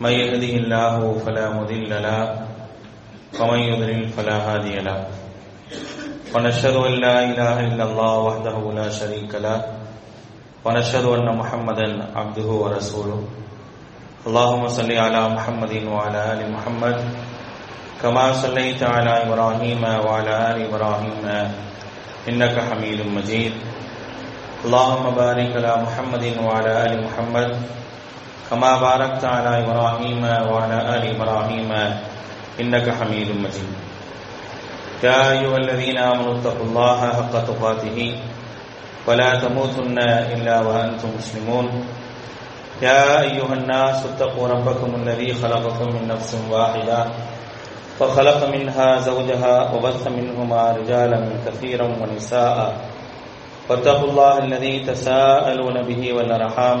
من يهده الله فلا مضل له، ومن يضلل فلا هادي له. ونشهد ان لا اله الا الله وحده لا شريك له، ونشهد ان محمدا عبده ورسوله. اللهم صل على محمد وعلى ال محمد، كما صليت على ابراهيم وعلى ال ابراهيم انك حميد مجيد. اللهم بارك على محمد وعلى ال محمد كما باركت على إبراهيم وعلى آل إبراهيم إنك حميد مجيد. يا أيها الذين آمنوا اتقوا الله حق تقاته ولا تموتن إلا وأنتم مسلمون. يا أيها الناس اتقوا ربكم الذي خلقكم من نفس واحدة وخلق منها زوجها وبث منهما رجالا كثيرا ونساء. واتقوا الله الذي تساءلون به والأرحام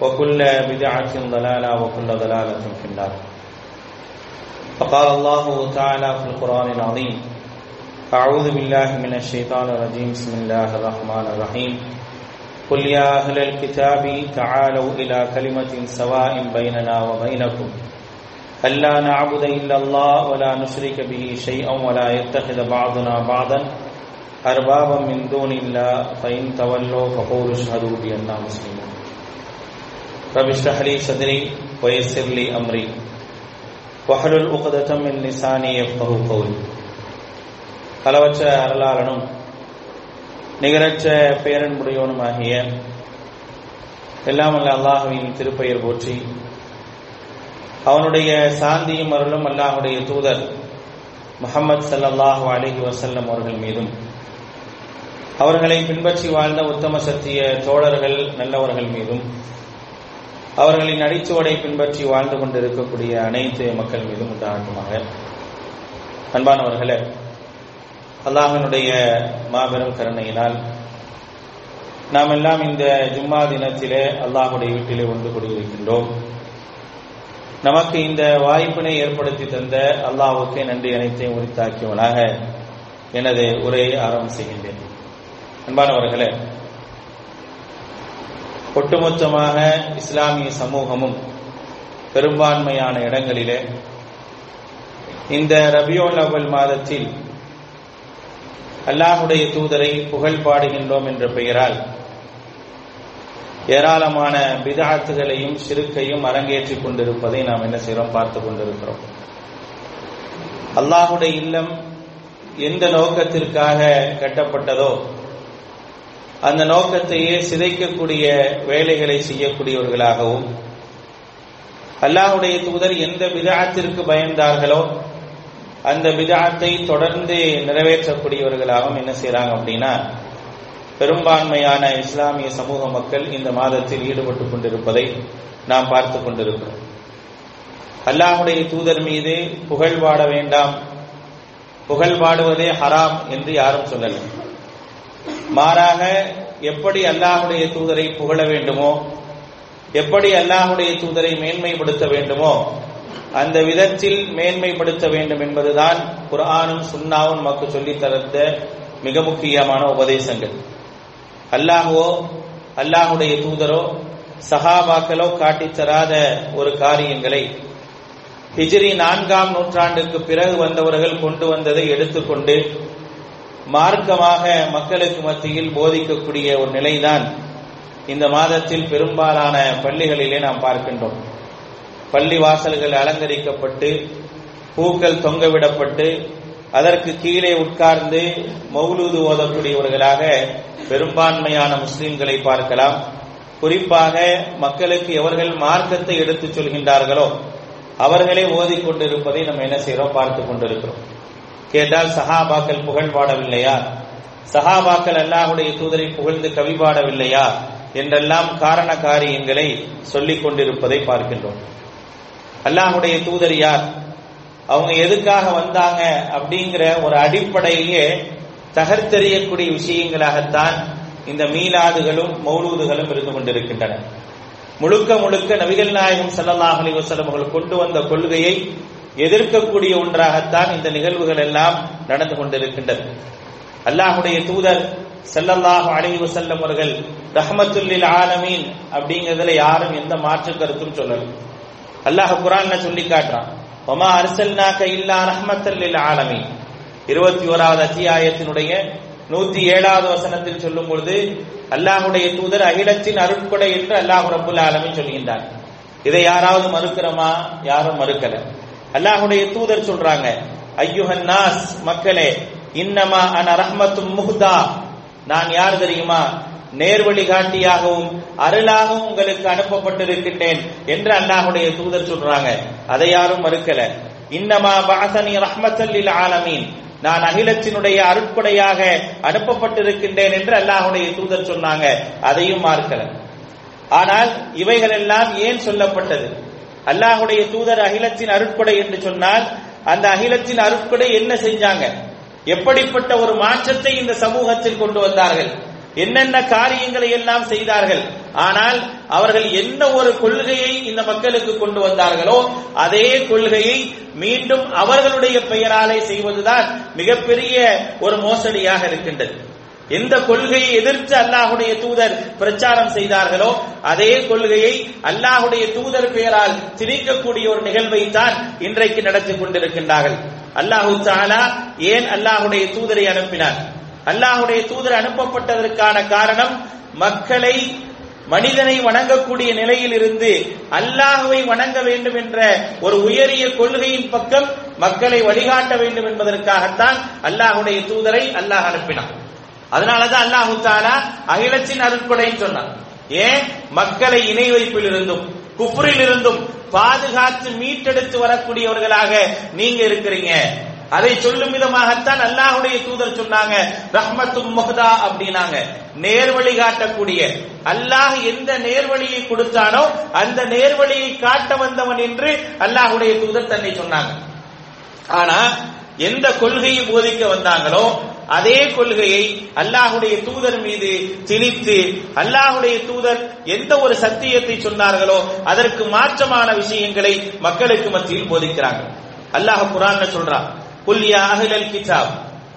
وكل بدعة ضلالة وكل ضلالة في النار. فقال الله تعالى في القرآن العظيم أعوذ بالله من الشيطان الرجيم بسم الله الرحمن الرحيم. قل يا أهل الكتاب تعالوا إلى كلمة سواء بيننا وبينكم. ألا نعبد إلا الله ولا نشرك به شيئا ولا يتخذ بعضنا بعضا أربابا من دون الله فإن تولوا فقولوا اشهدوا بأننا مسلمون. رب اشرح لي صدري ويسر لي أمري وحلل عقدة من لساني يفقه قولي அளவற்ற அருளாளனும் நிகரற்ற பேரன்புடையவனுமாகிய எல்லாம் அல்ல அல்லாஹுவின் திருப்பெயர் போற்றி அவனுடைய சாந்தியும் அருளும் அல்லாஹுடைய தூதர் முகமது சல்லாஹூ அலஹி வசல்லம் அவர்கள் மீதும் அவர்களை பின்பற்றி வாழ்ந்த உத்தம சத்திய தோழர்கள் நல்லவர்கள் மீதும் அவர்களின் அடிச்சுவடை பின்பற்றி வாழ்ந்து கொண்டிருக்கக்கூடிய அனைத்து மக்கள் மீதும் உண்டாகட்டுமாக. அன்பானவர்களே அல்லாஹனுடைய மாபெரும் கருணையினால் நாம் எல்லாம் இந்த ஜும்மா தினத்திலே அல்லாஹுடைய வீட்டிலே ஒன்று கொண்டிருக்கின்றோம் நமக்கு இந்த வாய்ப்பினை ஏற்படுத்தி தந்த அல்லாஹுக்கு நன்றி அனைத்தையும் உரித்தாக்கியவனாக எனது உரையை ஆரம்பம் செய்கின்றேன். அன்பானவர்களே ஒட்டுமொத்தமாக இஸ்லாமிய சமூகமும் பெரும்பான்மையான இடங்களிலே இந்த ரபியோல் அவல் மாதத்தில் அல்லாஹுடைய தூதரை புகழ் பாடுகின்றோம் என்ற பெயரால் ஏராளமான பிதாத்துகளையும் சிறுக்கையும் அரங்கேற்றிக் கொண்டிருப்பதை நாம் என்ன செய்கிறோம்? பார்த்து கொண்டிருக்கிறோம். அல்லாஹுடைய இல்லம் எந்த நோக்கத்திற்காக கட்டப்பட்டதோ அந்த நோக்கத்தையே சிதைக்கக்கூடிய வேலைகளை செய்யக்கூடியவர்களாகவும் அல்லாஹுடைய தூதர் எந்த விதாத்திற்கு பயந்தார்களோ அந்த விதாத்தை தொடர்ந்து நிறைவேற்றக்கூடியவர்களாகவும் என்ன செய்யறாங்க அப்படின்னா பெரும்பான்மையான இஸ்லாமிய சமூக மக்கள் இந்த மாதத்தில் ஈடுபட்டு கொண்டிருப்பதை நாம் பார்த்து கொண்டிருக்கிறோம். அல்லாஹுடைய தூதர் மீது புகழ் பாட வேண்டாம். புகழ் பாடுவதே ஹராம் என்று யாரும் சொல்லலை. மாறாக எப்படி அல்லாஹுடைய தூதரை புகழ வேண்டுமோ எப்படி அல்லாஹுடைய தூதரை மேன்மைப்படுத்த வேண்டுமோ அந்த விதத்தில் மேன்மைப்படுத்த வேண்டும் என்பதுதான் குரானும் சுன்னாவும் நமக்கு சொல்லித் தரத்த மிக முக்கியமான உபதேசங்கள். அல்லாஹுவோ அல்லாஹுடைய தூதரோ சஹாபாக்களோ காட்டித்தராத ஒரு காரியங்களை ஹிஜ்ரி நான்காம் நூற்றாண்டுக்கு பிறகு வந்தவர்கள் கொண்டு வந்ததை எடுத்துக்கொண்டு மார்க்கமாக மக்களுக்கு மத்தியில் போதிக்கக்கூடிய ஒரு நிலைதான் இந்த மாதத்தில் பெரும்பாலான பள்ளிகளிலே நாம் பார்க்கின்றோம். பள்ளி வாசல்கள் அலங்கரிக்கப்பட்டு பூக்கள் தொங்கவிடப்பட்டு அதற்கு கீழே உட்கார்ந்து மௌலூது ஓதக்கூடியவர்களாக பெரும்பான்மையான முஸ்லிம்களை பார்க்கலாம். குறிப்பாக மக்களுக்கு எவர்கள் மார்க்கத்தை எடுத்துச் சொல்கின்றார்களோ அவர்களே ஓதிக்கொண்டிருப்பதை நம்ம என்ன செய்யறோம் பார்த்து கொண்டிருக்கிறோம். கேட்டால் சஹாபாக்கள் புகழ் பாடவில்லையா? சஹாபாக்கள் அல்லாஹுடைய தூதரை புகழ்ந்து கவி பாடவில்லையா? என்றெல்லாம் காரண காரியங்களை சொல்லிக் கொண்டிருப்பதை பார்க்கின்றோம். அல்லாஹுடைய தூதர் யார்? அவங்க எதுக்காக வந்தாங்க அப்படிங்கிற ஒரு அடிப்படையே தகர்த்தெறியக்கூடிய விஷயங்களாகத்தான் இந்த மீலாதுகளும் மௌலூதுகளும் இருந்து கொண்டிருக்கின்றன. முழுக்க முழுக்க நபிகள் நாயகம் ஸல்லல்லாஹு அலைஹி அவர்கள் கொண்டு வந்த கொள்கையை எதிர்க்கக்கூடிய ஒன்றாகத்தான் இந்த நிகழ்வுகள் எல்லாம் நடந்து கொண்டிருக்கின்றது. அல்லாஹுடைய தூதர் செல்லல்லாஹ் அலைஹி வஸல்லம் அவர்கள் ரஹமத்துல்லில் ஆலமீன் அப்படிங்கிறதுல யாரும் எந்த மாற்று கருத்தும் சொல்லல. அல்லாஹ் குரான் சொல்லி காட்டுறான் வமா அரசல்னாக்க இல்லா ரஹமத்துல்லில் ஆலமீன். இருபத்தி ஓராவது அத்தியாயத்தினுடைய நூத்தி ஏழாவது வசனத்தில் சொல்லும் பொழுது அல்லாஹுடைய தூதர் அகிலத்தின் அருட்கொடை என்று அல்லாஹ் ரபுல் ஆலமின் சொல்கின்றார். இதை யாராவது மறுக்கிறோமா? யாரும் மறுக்கல. அல்லாஹுடைய தூதர் சொல்றாங்க ஐயுஹன் நாஸ் மக்களே இன்னமா அன ரஹ்மத்தும் முஹ்தா. நான் யார் தெரியுமா? நேர்வழி காட்டியாகவும் அருளாகவும் உங்களுக்கு அனுப்பப்பட்டிருக்கின்றேன் என்று அல்லாஹுடைய தூதர் சொல்றாங்க. அதை யாரும் மறுக்கல. இன்னமா பாசனி ரஹ்மத்தல்லில் ஆலமீன். நான் அகிலத்தினுடைய அருட்படையாக அனுப்பப்பட்டிருக்கின்றேன் என்று அல்லாஹுடைய தூதர் சொன்னாங்க. அதையும் மார்க்கல ஆனால் இவைகள் எல்லாம் ஏன் சொல்லப்பட்டது? அல்லாஹுடைய தூதர் அகிலத்தின் அருட்படை என்று சொன்னால் அந்த அகிலத்தின் அருட்படை என்ன செஞ்சாங்க? எப்படிப்பட்ட ஒரு மாற்றத்தை இந்த சமூகத்தில் கொண்டு வந்தார்கள்? என்னென்ன காரியங்களை எல்லாம் செய்தார்கள்? ஆனால் அவர்கள் என்ன ஒரு கொள்கையை இந்த மக்களுக்கு கொண்டு வந்தார்களோ அதே கொள்கையை மீண்டும் அவர்களுடைய பெயராலே செய்வதுதான் மிகப்பெரிய ஒரு மோசடியாக இருக்கின்றது. எந்த கொள்கையை எதிர்த்து அல்லாஹுடைய தூதர் பிரச்சாரம் செய்தார்களோ அதே கொள்கையை அல்லாஹுடைய தூதர் பெயரால் திணிக்கக்கூடிய ஒரு நிகழ்வை தான் இன்றைக்கு நடத்தி கொண்டிருக்கின்றார்கள். அல்லாஹு தாலா ஏன் அல்லாஹுடைய தூதரை அனுப்பினார்? அல்லாஹுடைய தூதர் அனுப்பப்பட்டதற்கான காரணம் மக்களை மனிதனை வணங்கக்கூடிய நிலையில் இருந்து அல்லாஹுவை வணங்க வேண்டும் என்ற ஒரு உயரிய கொள்கையின் பக்கம் மக்களை வழிகாட்ட வேண்டும் என்பதற்காகத்தான் அல்லாஹுடைய தூதரை அல்லாஹ் அனுப்பினான். அதனாலதான் அல்லாஹு தாலா அகிலத்தின் அருட்கொடைன்னு சொன்னான். ஏன் மக்களை இணை வைப்பில் இருந்தும் குப்புரில் இருந்தும் பாதுகாத்து மீட்டெடுத்து வரக்கூடியவர்களாக நீங்க இருக்கிறீங்க. அதை சொல்லும் விதமாகத்தான் அல்லாஹுடைய தூதர் சொன்னாங்க. ரஹ்மத்தும் முஹதா அப்படின்னாங்க. நேர்வழி காட்டக்கூடிய. அல்லாஹ் எந்த நேர்வழியை கொடுத்தானோ அந்த நேர்வழியை காட்ட வந்தவன் என்று அல்லாஹுடைய தூதர் தன்னை சொன்னாங்க. ஆனா எந்த கொள்கையை போதிக்க வந்தாங்களோ அதே கொள்கையை அல்லாஹுடைய தூதர் மீது திணித்து அல்லாஹுடைய தூதர் எந்த ஒரு சத்தியத்தை சொன்னார்களோ அதற்கு மாற்றமான விஷயங்களை மக்களுக்கு மத்தியில் போதிக்கிறாங்க அல்லாஹ் குரான் சொல்றான் குல் யா அஹ்லல் கிதாப்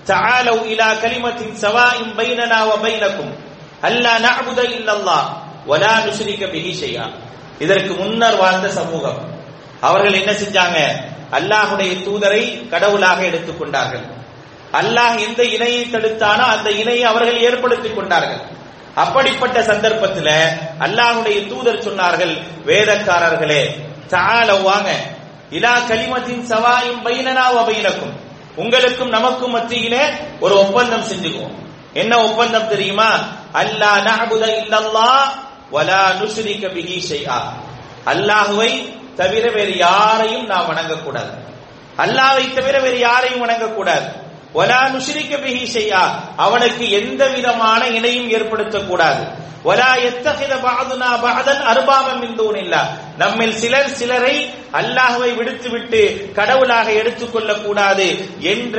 تعالوا الى كلمه سواء بيننا وبينكم الا نعبد الا الله ولا نشرك به شيئا இதற்கு முன்னர் வாழ்ந்த சமூகம் அவர்கள் என்ன செஞ்சாங்க அல்லாஹுடைய தூதரை கடவுளாக எடுத்துக்கொண்டார்கள் அல்லாஹ் எந்த இணையை தடுத்தானோ அந்த இணையை அவர்கள் ஏற்படுத்திக் கொண்டார்கள். அப்படிப்பட்ட சந்தர்ப்பத்தில் அல்லாஹுடைய தூதர் சொன்னார்கள் வேதக்காரர்களே தாழ வாங்க. இலா கலிமத்தின் சவாயும் பைனனா வபைனக்கும் உங்களுக்கும் நமக்கும் மத்தியிலே ஒரு ஒப்பந்தம் செஞ்சுக்குவோம். என்ன ஒப்பந்தம் தெரியுமா? அல்லா நஹபுத இல்லல்லா வலா நுஸ்ரிக பிஹி ஷைஆ. அல்லாஹ்வை தவிர வேறு யாரையும் நாம் வணங்கக்கூடாது. அல்லாஹ்வை தவிர வேறு யாரையும் வணங்கக்கூடாது. ஒலா நுஷ்ரிக்க பிஹி செய்யா அவனுக்கு எந்த விதமான இணையும் ஏற்படுத்தக்கூடாது. ஒலா எத்தகித பாதுனா பாதன் அருபாபம் இந்தூனில்லா நம்மில் சிலர் சிலரை அல்லாஹுவை விடுத்துவிட்டு கடவுளாக எடுத்துக்கொள்ள கூடாது என்ற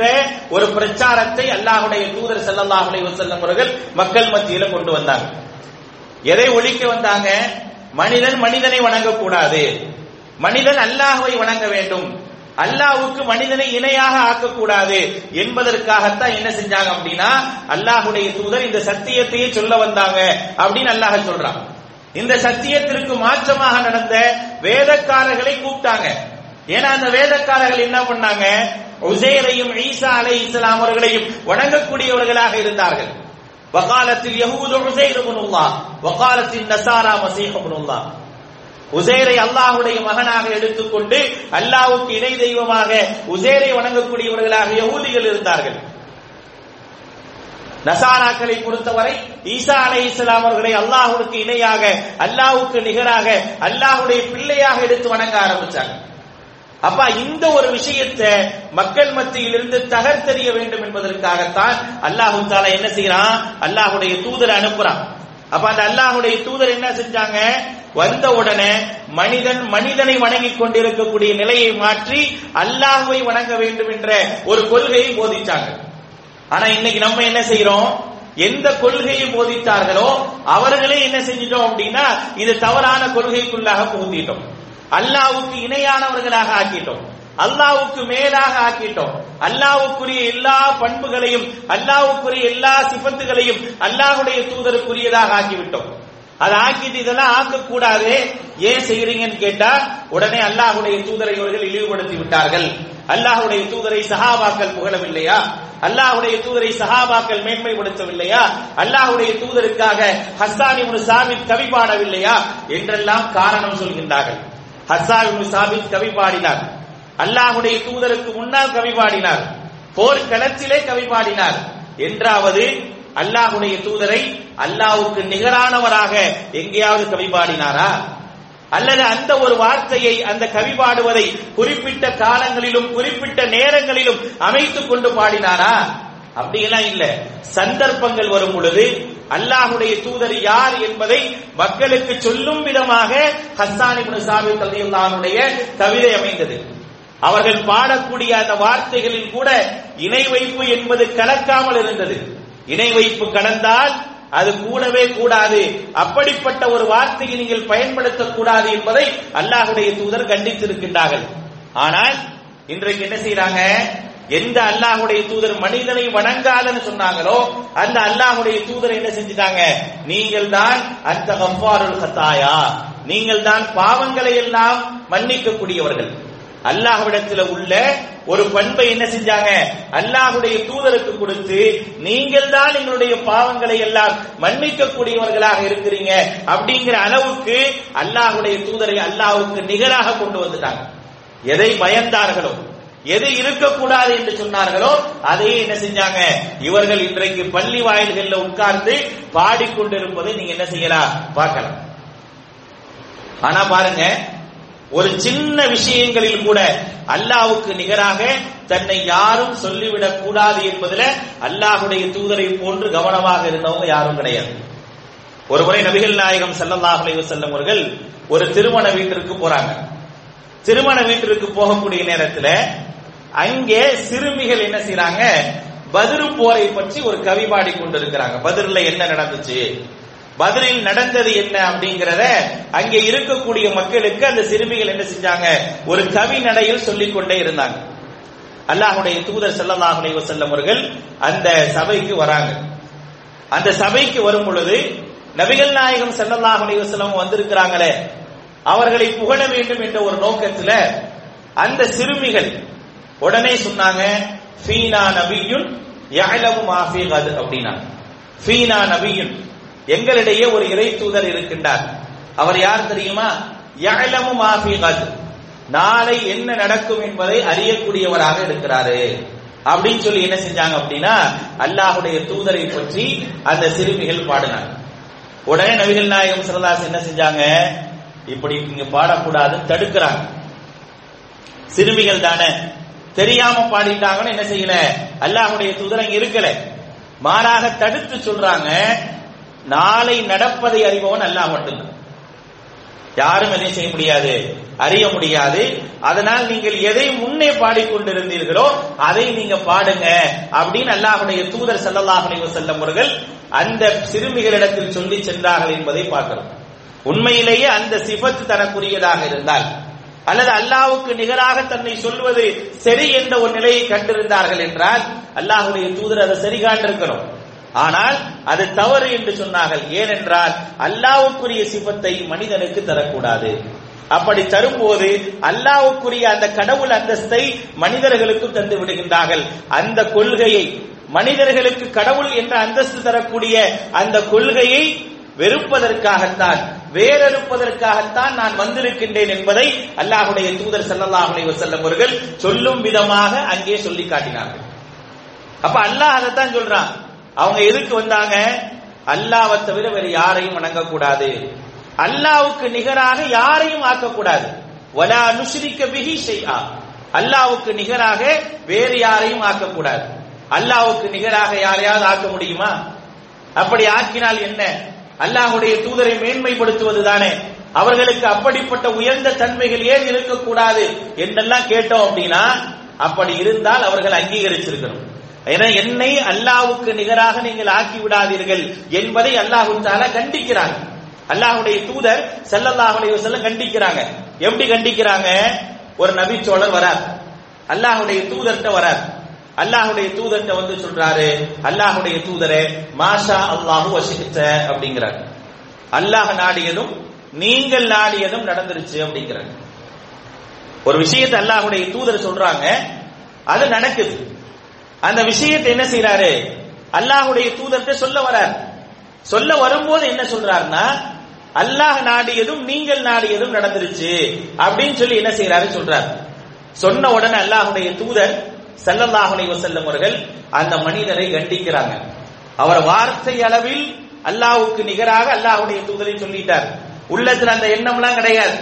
ஒரு பிரச்சாரத்தை அல்லாஹுடைய தூதர் ஸல்லல்லாஹு அலைஹி அவர்கள் மக்கள் மத்தியில கொண்டு வந்தாங்க. எதை ஒழிக்க வந்தாங்க? மனிதன் மனிதனை வணங்கக்கூடாது. மனிதன் அல்லாஹுவை வணங்க வேண்டும். அல்லாஹ்வுக்கு மனிதனை இணையாக ஆக்கக்கூடாது என்பதற்காகத்தான் என்ன செஞ்சாங்க அப்படின்னா அல்லாஹுடைய தூதர் இந்த சத்தியத்தையே சொல்ல வந்தாங்க அப்படின்னு அல்லாஹ் சொல்றான். இந்த சத்தியத்திற்கு மாற்றமாக நடந்த வேதக்காரர்களை கூப்பிட்டாங்க. ஏன்னா அந்த வேதக்காரர்கள் என்ன பண்ணாங்க? உசேரையும் ஈசா அலை இஸ்லாம் அவர்களையும் வணங்கக்கூடியவர்களாக இருந்தார்கள். வகாலத்தில் யஹூது உசைர் இப்னுல்லாஹ் வகாலத்தில் நசாரா மசீஹ் இப்னுல்லாஹ் உசேரை அல்லாஹுடைய மகனாக எடுத்துக்கொண்டு அல்லாஹுக்கு இணை தெய்வமாக உசேரை வணங்கக்கூடியவர்களாக யகூதிகள் இருந்தார்கள். நசாராக்களை பொறுத்தவரை ஈசா அலை இஸ்லாம் அவர்களை அல்லாஹுக்கு இணையாக அல்லாஹுக்கு நிகராக அல்லாஹுடைய பிள்ளையாக எடுத்து வணங்க ஆரம்பிச்சாங்க. அப்ப இந்த ஒரு விஷயத்தை மக்கள் மத்தியிலிருந்து தகர்த்தெறிய வேண்டும் என்பதற்காகத்தான் அல்லாஹு தாலா என்ன செய்யறான் அல்லாஹுடைய தூதரை அனுப்புறான். அப்ப அந்த அல்லாஹுடைய தூதர் என்ன செஞ்சாங்க? வந்த உடனே மனிதன் மனிதனை வணங்கி கொண்டிருக்கக்கூடிய நிலையை மாற்றி அல்லாஹுவை வணங்க வேண்டும் என்ற ஒரு கொள்கையை போதிச்சாங்க. ஆனா இன்னைக்கு நம்ம என்ன செய்யறோம் எந்த கொள்கையை போதித்தார்களோ அவர்களே என்ன செஞ்சிட்டோம் அப்படின்னா இது தவறான கொள்கைக்குள்ளாக புகுந்திட்டோம் அல்லாவுக்கு இணையானவர்களாக ஆக்கிட்டோம். அல்லாவுக்கு மேலாக ஆக்கிட்டோம். அல்லாவுக்குரிய எல்லா பண்புகளையும் அல்லாவுக்குரிய எல்லா சிபத்துகளையும் அல்லாஹுடைய தூதருக்குரியதாக ஆக்கிவிட்டோம். அதை ஆக்கிட்டு இதெல்லாம் ஆக்கக்கூடாது ஏன் செய்யறீங்கன்னு கேட்டா உடனே அல்லாஹுடைய தூதரை இவர்கள் இழிவுபடுத்தி விட்டார்கள். அல்லாஹுடைய தூதரை சஹாபாக்கள் புகழவில்லையா? அல்லாஹுடைய தூதரை சஹாபாக்கள் மேன்மைப்படுத்தவில்லையா? அல்லாஹுடைய தூதருக்காக ஹஸ்ஸான் ஒரு சாபித் கவி பாடவில்லையா? என்றெல்லாம் காரணம் சொல்கின்றார்கள். ஹஸ்ஸான் இப்னு சாபித் கவி பாடினார். அல்லாஹுடைய தூதருக்கு முன்னால் கவி பாடினார். போர்க்களத்திலே கவி பாடினார். என்றாவது அல்லாஹுடைய தூதரை அல்லாஹுக்கு நிகரானவராக எங்கேயாவது கவி பாடினாரா? அல்லது அந்த ஒரு வார்த்தையை அந்த கவி பாடுவதை குறிப்பிட்ட காலங்களிலும் குறிப்பிட்ட நேரங்களிலும் அமைத்துக் கொண்டு பாடினாரா? அப்படியெல்லாம் இல்ல. சந்தர்ப்பங்கள் வரும் பொழுது அல்லாஹுடைய தூதர் யார் என்பதை மக்களுக்கு சொல்லும் விதமாக ஹஸ்தானி சாபி சாபித் கவிதை அமைந்தது. அவர்கள் பாடக்கூடிய அந்த வார்த்தைகளில் கூட இணை வைப்பு என்பது கலக்காமல் இருந்தது. இணை வைப்பு கலந்தால் அது கூடவே கூடாது. அப்படிப்பட்ட ஒரு வார்த்தையை நீங்கள் பயன்படுத்தக்கூடாது என்பதை அல்லாஹுடைய தூதர் கண்டித்திருக்கின்றார்கள். ஆனால் இன்றைக்கு என்ன செய்யறாங்க எந்த அல்லாஹுடைய தூதர் மனிதனை வணங்காதன்னு சொன்னாங்களோ அந்த அல்லாஹுடைய தூதர் என்ன செஞ்சிட்டாங்க? நீங்கள் தான் அந்த நீங்கள் தான் பாவங்களை எல்லாம் மன்னிக்கக்கூடியவர்கள். அல்லாஹ்விடத்துல உள்ள ஒரு பண்பை என்ன செஞ்சாங்க? அல்லாஹுடைய தூதருக்கு கொடுத்து நீங்கள் தான் எங்களுடைய பாவங்களை எல்லாம் மன்னிக்க கூடியவர்களாக இருக்கிறீங்க அப்படிங்கிற அளவுக்கு அல்லாஹுடைய தூதரை அல்லாஹுக்கு நிகராக கொண்டு வந்துட்டாங்க. எதை பயந்தார்களோ எது இருக்கக்கூடாது என்று சொன்னார்களோ அதையே என்ன செஞ்சாங்க? இவர்கள் இன்றைக்கு பள்ளி வாயில்களில் உட்கார்ந்து பாடிக்கொண்டிருப்பதை நீங்க என்ன செய்யலாம்? பார்க்கலாம். ஆனா பாருங்க ஒரு சின்ன விஷயங்களில் கூட அல்லாவுக்கு நிகராக தன்னை யாரும் சொல்லிவிடக் கூடாது என்பதுல அல்லாஹுடைய தூதரை போன்று கவனமாக இருந்தவங்க யாரும் கிடையாது. ஒரு முறை நபிகள் நாயகம் ஸல்லல்லாஹு செல்லும் அவர்கள் ஒரு திருமண வீட்டிற்கு போறாங்க. திருமண வீட்டிற்கு போகக்கூடிய நேரத்தில் அங்கே சிறுமிகள் என்ன செய்யறாங்க பதிரு போரை பற்றி ஒரு கவி பாடி கொண்டிருக்கிறாங்க. பதிரில் என்ன நடந்துச்சு? பதிலில் நடந்தது என்ன அப்படிங்கறத அங்கே இருக்கக்கூடிய மக்களுக்கு அந்த சிறுமிகள் என்ன செஞ்சாங்க? ஒரு கவி நடையில் சொல்லிக் கொண்டே இருந்தாங்க. அல்லாஹுடைய தூதர் ஸல்லல்லாஹு செல்லம் அவர்கள் அந்த சபைக்கு வராங்க. அந்த சபைக்கு வரும் பொழுது நபிகள் நாயகம் ஸல்லல்லாஹு செல்லம் வந்திருக்கிறாங்களே அவர்களை புகழ வேண்டும் என்ற ஒரு நோக்கத்துல அந்த சிறுமிகள் உடனே சொன்னாங்க ஃபீனா நபியுன் யஅலமு மா அப்படின்னா ஃபீனா நபியுன் எங்களிடையே ஒரு இறை தூதர் இருக்கின்றார். அவர் யார் தெரியுமா? யஅலமு மா நாளை என்ன நடக்கும் என்பதை அறியக்கூடியவராக இருக்கிறாரு. அப்படின்னு சொல்லி என்ன செஞ்சாங்க அப்படின்னா அல்லாஹுடைய தூதரை பற்றி அந்த சிறுமிகள் பாடினாங்க. உடனே நபிகள் நாயகம் சிறதாஸ் என்ன செஞ்சாங்க? இப்படி நீங்க பாடக்கூடாதுன்னு தடுக்கிறாங்க. சிறுமிகள் தானே. தெரியாம பாடிட்டாங்கன்னு என்ன செய்யல? அல்லாஹுடைய தூதர் அங்க இருக்கல. மாறாக தடுத்து சொல்றாங்க நாளை நடப்பதை அறிபவன் அல்லாஹ் மட்டும்தான் யாரும் எதையும் செய்ய முடியாது அறிய முடியாது. அதனால் நீங்கள் எதை முன்னே பாடிக்கொண்டிருந்தீர்களோ அதை நீங்க பாடுங்க அப்படின்னு அல்லாஹுடைய தூதர் ஸல்லல்லாஹு செல்லும் அவர்கள் அந்த சிறுமிகளிடத்தில் சொல்லி சென்றார்கள் என்பதை பார்க்கிறோம். உண்மையிலேயே அந்த சிபத்து தனக்குரியதாக இருந்தால் அல்லது அல்லாவுக்கு நிகராக தன்னை சொல்வது சரி என்ற ஒரு நிலையை கண்டிருந்தார்கள் என்றால் அல்லாஹுடைய தூதர் அதை சரி காண்டிருக்கிறோம் ஆனால் அது தவறு என்று சொன்னார்கள். ஏனென்றால் அல்லாவுக்குரிய சிபத்தை மனிதனுக்கு தரக்கூடாது. அப்படி தரும்போது அல்லாவுக்குரிய அந்த கடவுள் அந்தஸ்தை மனிதர்களுக்கு தந்து விடுகின்றார்கள். அந்த கொள்கையை மனிதர்களுக்கு கடவுள் என்ற அந்தஸ்து தரக்கூடிய அந்த கொள்கையை வெறுப்பதற்காகத்தான் வேறறுப்பதற்காகத்தான் நான் வந்திருக்கின்றேன் என்பதை அல்லாஹுடைய தூதர் ஸல்லல்லாஹு அலைஹி அவர்கள் சொல்லும் விதமாக அங்கே சொல்லி காட்டினார்கள். அப்ப அல்லாஹ் அதைத்தான் சொல்றான். அவங்க எதுக்கு வந்தாங்க? அல்லாவை தவிர வேறு யாரையும் வணங்கக்கூடாது. அல்லாவுக்கு நிகராக யாரையும் ஆக்கக்கூடாது. வலா நுஷ்ரிக்க பிஹி செய்யா அல்லாவுக்கு நிகராக வேறு யாரையும் ஆக்கக்கூடாது. அல்லாவுக்கு நிகராக யாரையாவது ஆக்க முடியுமா? அப்படி ஆக்கினால் என்ன? அல்லாஹுடைய தூதரை மேன்மைப்படுத்துவது தானே அவர்களுக்கு அப்படிப்பட்ட உயர்ந்த தன்மைகள் ஏன் இருக்கக்கூடாது? என்றெல்லாம் கேட்டோம் அப்படின்னா அப்படி இருந்தால் அவர்கள் அங்கீகரிச்சிருக்கணும். ஏன்னா என்னை அல்லாவுக்கு நிகராக நீங்கள் ஆக்கி விடாதீர்கள் என்பதை அல்லாஹு தாலா கண்டிக்கிறாங்க அல்லாஹுடைய தூதர் செல்லல்லாஹுடைய செல்ல கண்டிக்கிறாங்க. எப்படி கண்டிக்கிறாங்க? ஒரு நபிச்சோழர் வரார். அல்லாஹ்வுடைய தூதர்கிட்ட வரார். அல்லாஹ்வுடைய தூதர்கிட்ட வந்து சொல்றாரு அல்லாஹ்வுடைய தூதரே மாஷா அல்லாஹு வசித்த அப்படிங்கிறார். அல்லாஹ் நாடியதும் நீங்கள் நாடியதும் நடந்துருச்சு அப்படிங்கிறாங்க ஒரு விஷயத்தை அல்லாஹ்வுடைய தூதர் சொல்றாங்க அது நடக்குது. அந்த விஷயத்தை என்ன செய்யறாரு அல்லாஹுடைய தூதர்கிட்ட சொல்ல வரார். சொல்ல வரும்போது என்ன சொல்றாருன்னா அல்லாஹ் நாடியதும் நீங்கள் நாடியதும் நடந்துருச்சு. அப்படின்னு சொல்லி என்ன செய்யறாரு சொல்றார். சொன்ன உடனே அல்லாஹ்வுடைய தூதர் ஸல்லல்லாஹு செல்லும் அவர்கள் அந்த மனிதரை கண்டிக்கிறாங்க. அவர் வார்த்தை அளவில் அல்லாஹுக்கு நிகராக அல்லாஹ்வுடைய தூதரை சொல்லிட்டார். உள்ளத்தில் அந்த எண்ணம்லாம் கிடையாது.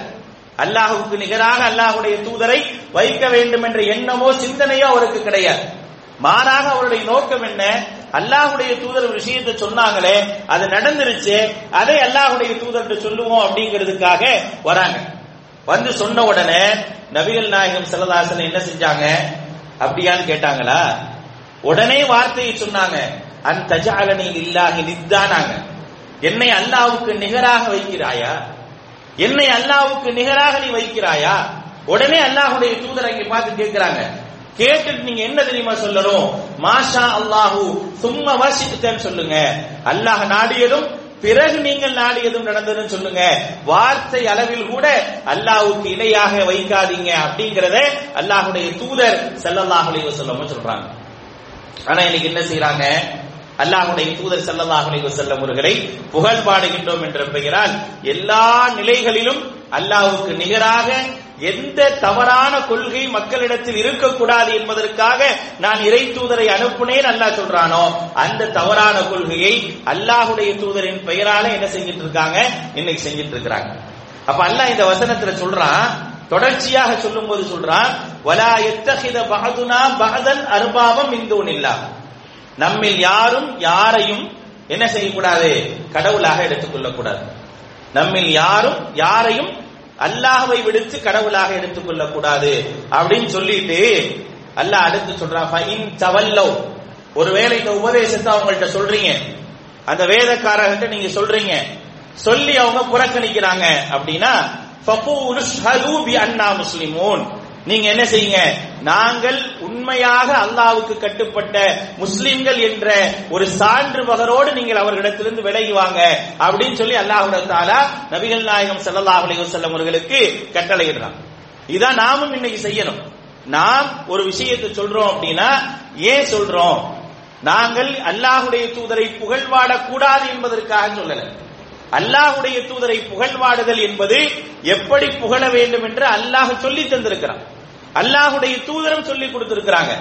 அல்லாஹுக்கு நிகராக அல்லாஹுடைய தூதரை வைக்க வேண்டும் என்ற எண்ணமோ சிந்தனையோ அவருக்கு கிடையாது. மாறாக அவருடைய நோக்கம் என்ன? அல்லாஹுடைய தூதர் விஷயத்தை சொன்னாங்களே அது நடந்துருச்சு அதை அல்லாஹுடைய தூதர்கிட்ட சொல்லுவோம் அப்படிங்கிறதுக்காக வராங்க. வந்து சொன்ன உடனே நபிகள் நாயகம் செல்லதாசன் என்ன செஞ்சாங்க? அப்படியான்னு கேட்டாங்களா? உடனே வார்த்தையை சொன்னாங்க அந் தஜாலனி இல்லாஹி நித்தானாங்க. என்னை அல்லாவுக்கு நிகராக வைக்கிறாயா? என்னை அல்லாவுக்கு நிகராக நீ வைக்கிறாயா? உடனே அல்லாஹுடைய தூதர் அங்கே பார்த்து கேட்கிறாங்க கேட்டுட்டு நீங்க என்ன தெரியுமா சொல்லணும்? மாஷா அல்லாஹு சும்மா வசித்தேன்னு சொல்லுங்க. அல்லாஹ் நாடியதும் பிறகு நீங்கள் நாடியதும் நடந்ததுன்னு சொல்லுங்க. வார்த்தை அளவில் கூட அல்லாஹுக்கு இணையாக வைக்காதீங்க அப்படிங்கறத அல்லாஹுடைய தூதர் ஸல்லல்லாஹு அலைஹி சொல்றாங்க. ஆனா இன்னைக்கு என்ன செய்யறாங்க அல்லாஹுடைய தூதர் ஸல்லல்லாஹு செல்ல வஸல்லம் அவர்களை புகழ் பாடுகின்றோம் என்ற பெயரால் எல்லா நிலைகளிலும் அல்லாஹுக்கு நிகராக எந்த தவறான கொள்கை மக்களிடத்தில் இருக்கக்கூடாது என்பதற்காக நான் இறை தூதரை அனுப்புனேன் அல்லாஹ் சொல்றானோ? அந்த தவறான கொள்கையை அல்லாஹுடைய தூதரின் பெயரால என்ன செஞ்சிட்டு இருக்காங்க இன்னைக்கு செஞ்சிட்டு இருக்கிறாங்க அப்ப அல்லாஹ் இந்த வசனத்துல சொல்றான் தொடர்ச்சியாக சொல்லும் போது சொல்றான் வலா எத்தகித பகதுனா பகதன் அருபாவம் இந்தோனில்லா நம்மில் யாரும் யாரையும் என்ன செய்யக்கூடாது? கடவுளாக எடுத்துக்கொள்ளக்கூடாது. நம்மில் யாரும் யாரையும் அல்லாஹவை விடுத்து கடவுளாக எடுத்துக்கொள்ளக் கூடாது அப்படின்னு சொல்லிட்டு அல்லாஹ் அடுத்து சொல்றான் ஃபைன் தவல்லோ. ஒருவேளை இந்த உபதேசத்தை அவங்கள்ட்ட சொல்றீங்க. அந்த வேதக்காரர்கிட்ட நீங்க சொல்றீங்க. சொல்லி அவங்க புறக்கணிக்கிறாங்க அப்படின்னா ஃபகூலு ஷ்ஹது பி அன்னா முஸ்லிமூன். நீங்க என்ன செய்யுங்க? நாங்கள் உண்மையாக அல்லாவுக்கு கட்டுப்பட்ட முஸ்லிம்கள் என்ற ஒரு சான்று பகரோடு நீங்கள் அவர்களிடத்திலிருந்து விலகி வாங்க அப்படின்னு சொல்லி அல்லாஹுடத்தாலா நபிகள் நாயகம் ஸல்லல்லாஹு அலைஹி வஸல்லம் அவர்களுக்கு கட்டளையிடுறான். இதான் நாமும் இன்னைக்கு செய்யணும். நாம் ஒரு விஷயத்தை சொல்றோம் அப்படின்னா ஏன் சொல்றோம்? நாங்கள் அல்லாஹுடைய தூதரை புகழ்வாட கூடாது என்பதற்காக சொல்லல. அல்லாஹுடைய தூதரை புகழ்வாடுதல் என்பது எப்படி புகழ வேண்டும் என்று அல்லாஹ் சொல்லி தந்திருக்கிறான். அல்லாஹுடைய தூதரம் சொல்லி கொடுத்திருக்கிறாங்க.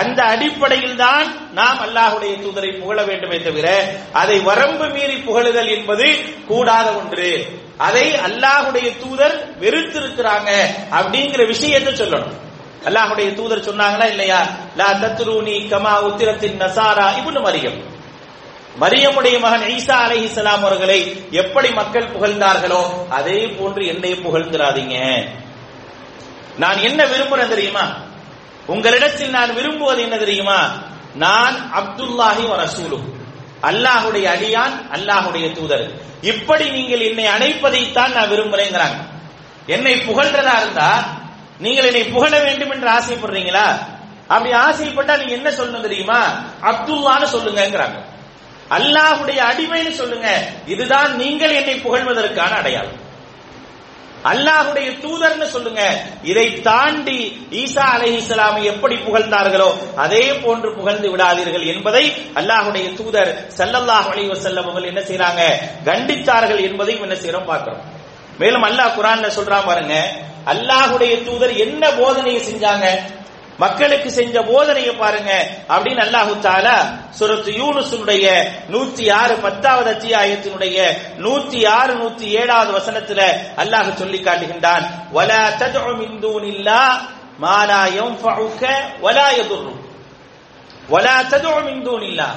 அந்த அடிப்படையில் தான் நாம் அல்லாஹுடைய தூதரை புகழ வேண்டுமே தவிர அதை வரம்பு மீறி புகழுதல் என்பது கூடாத ஒன்று. அதை அல்லாஹுடைய தூதர் வெறுத்திருக்கிறாங்க அப்படிங்கிற விஷயத்தை சொல்லணும். அல்லாஹுடைய தூதர் சொன்னாங்களா இல்லையா? லா தத்ரூனி கமா உத்திரத்தின் நசாரா இப்னு மரியம். மரியமுடைய மகன் ஈசா அலைஹிஸ்ஸலாம் அவர்களை எப்படி மக்கள் புகழ்ந்தார்களோ அதே போன்று என்னை புகழ்ந்துராதீங்க. நான் என்ன விரும்புறேன் தெரியுமா? உங்களிடத்தில் நான் விரும்புவது என்ன தெரியுமா? நான் அப்துல்லாஹி வ ரசூலும் அல்லாஹுடைய அடியான் அல்லாஹுடைய தூதர். இப்படி நீங்கள் என்னை அழைப்பதைத்தான் நான் விரும்புறேங்கிறாங்க. என்னை புகழ்றதா இருந்தா நீங்கள் என்னை புகழ வேண்டும் என்று ஆசைப்படுறீங்களா? அப்படி ஆசைப்பட்டா நீங்க என்ன சொல்லணும் தெரியுமா? அப்துல்லான்னு சொல்லுங்கிறாங்க அல்லாஹுடைய அடிமைன்னு சொல்லுங்க. இதுதான் நீங்கள் என்னை புகழ்வதற்கான அடையாளம். அல்லாஹுடைய தூதர்னு சொல்லுங்க. இதை தாண்டி ஈசா அலஹி இஸ்லாமை எப்படி புகழ்ந்தார்களோ அதே போன்று புகழ்ந்து விடாதீர்கள் என்பதை அல்லாஹுடைய தூதர் சல்லல்லாஹ் அலி வசல்லம் அவர்கள் என்ன செய்யறாங்க கண்டித்தார்கள் என்பதையும் என்ன செய்யறோம் பார்க்கிறோம். மேலும் அல்லாஹ் குரான்ல சொல்றான் பாருங்க அல்லாஹுடைய தூதர் என்ன போதனையை செஞ்சாங்க? மக்களுக்கு செஞ்ச போதனையை பாருங்க. அப்படின்னு அல்லாஹு தாலா சுரத்து யூனுசுடைய நூத்தி ஆறு பத்தாவது அத்தியாயத்தினுடைய நூத்தி ஆறு நூத்தி ஏழாவது வசனத்துல அல்லாஹ் சொல்லி காட்டுகின்றான். வலா ததுஉ மின் தூனில்லா யன்ஃபஉக வலா யதுர்ரு. வலா ததுஉ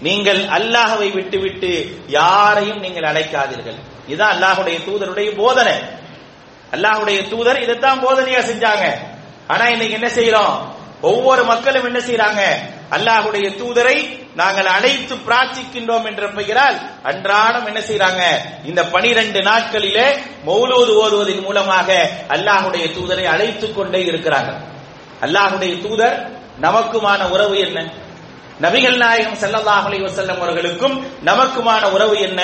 நீங்கள் அல்லாஹவை விட்டுவிட்டு யாரையும் நீங்கள் அழைக்காதீர்கள். இதுதான் அல்லாஹுடைய தூதருடைய போதனை. அல்லாஹுடைய தூதர் இதைத்தான் போதனையா செஞ்சாங்க. ஆனா இன்னைக்கு என்ன செய்யறோம்? ஒவ்வொரு மக்களும் என்ன செய்யறாங்க? அல்லாஹுடைய தூதரை நாங்கள் அழைத்து பிரார்த்திக்கின்றோம் என்ற பெயரால் அன்றாடம் என்ன செய்யறாங்க? இந்த பனிரெண்டு நாட்களிலே மௌலூது ஓதுவதன் மூலமாக அல்லாஹுடைய தூதரை அழைத்துக் கொண்டே இருக்கிறாங்க அல்லாஹுடைய தூதர் நமக்குமான உறவு என்ன? நபிகள் நாயகம் ஸல்லல்லாஹு செல்லும் அவர்களுக்கும் நமக்குமான உறவு என்ன?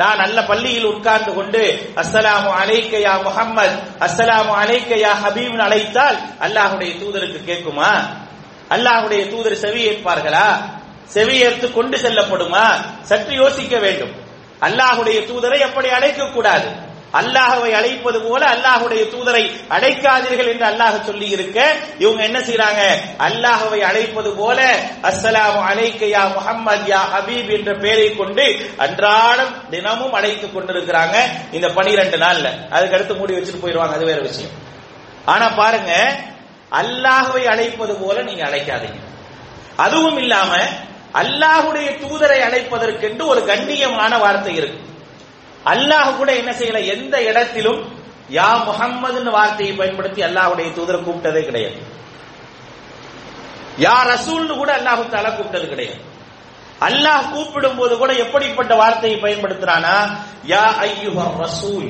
நான் நல்ல பள்ளியில் உட்கார்ந்து கொண்டு அஸ்ஸலாமு அலைக்க யா முஹம்மத் அஸ்ஸலாமு அலைக்க யா ஹபீப்னு அழைத்தால் அல்லாஹுடைய தூதருக்கு கேட்குமா? அல்லாஹ்வுடைய தூதர் செவி ஏற்பார்களா? செவி ஏற்று கொண்டு செல்லப்படுமா? சற்று யோசிக்க வேண்டும். அல்லாஹுடைய தூதரை எப்படி அழைக்க கூடாது. அல்லாஹவை அழைப்பது போல அல்லாஹுடைய தூதரை அழைக்காதீர்கள் என்று அல்லாஹ் சொல்லி இருக்க இவங்க என்ன செய்யறாங்க அல்லாஹவை அழைப்பது போல அஸ்ஸலாமு அலைக்க யா முஹம்மத் யா ஹபீப் என்ற பெயரை கொண்டு அன்றாடம் தினமும் அழைத்துக் கொண்டிருக்கிறாங்க. இந்த 12 நாள்ல. அதுக்கு அடுத்து மூடி வச்சுட்டு போயிடுவாங்க. அது வேற விஷயம். ஆனா பாருங்க அல்லாஹவை அழைப்பது போல நீங்க அழைக்காதீங்க. அதுவும் இல்லாம அல்லாஹுடைய தூதரை அழைப்பதற்கென்று ஒரு கண்ணியமான வார்த்தை இருக்கு. அல்லாஹ் கூட என்ன செய்யல? எந்த இடத்திலும் யா முஹம்மதுன்னு வார்த்தையை பயன்படுத்தி அல்லாஹுடைய தூதரை கூப்பிட்டதே கிடையாது. யா ரசூல்னு கூட அல்லாஹு தாலா கூப்பிட்டது கிடையாது. அல்லாஹ் கூப்பிடும் போது கூட எப்படிப்பட்ட வார்த்தையை பயன்படுத்துறானா? யா ஐயுஹ ரசூல்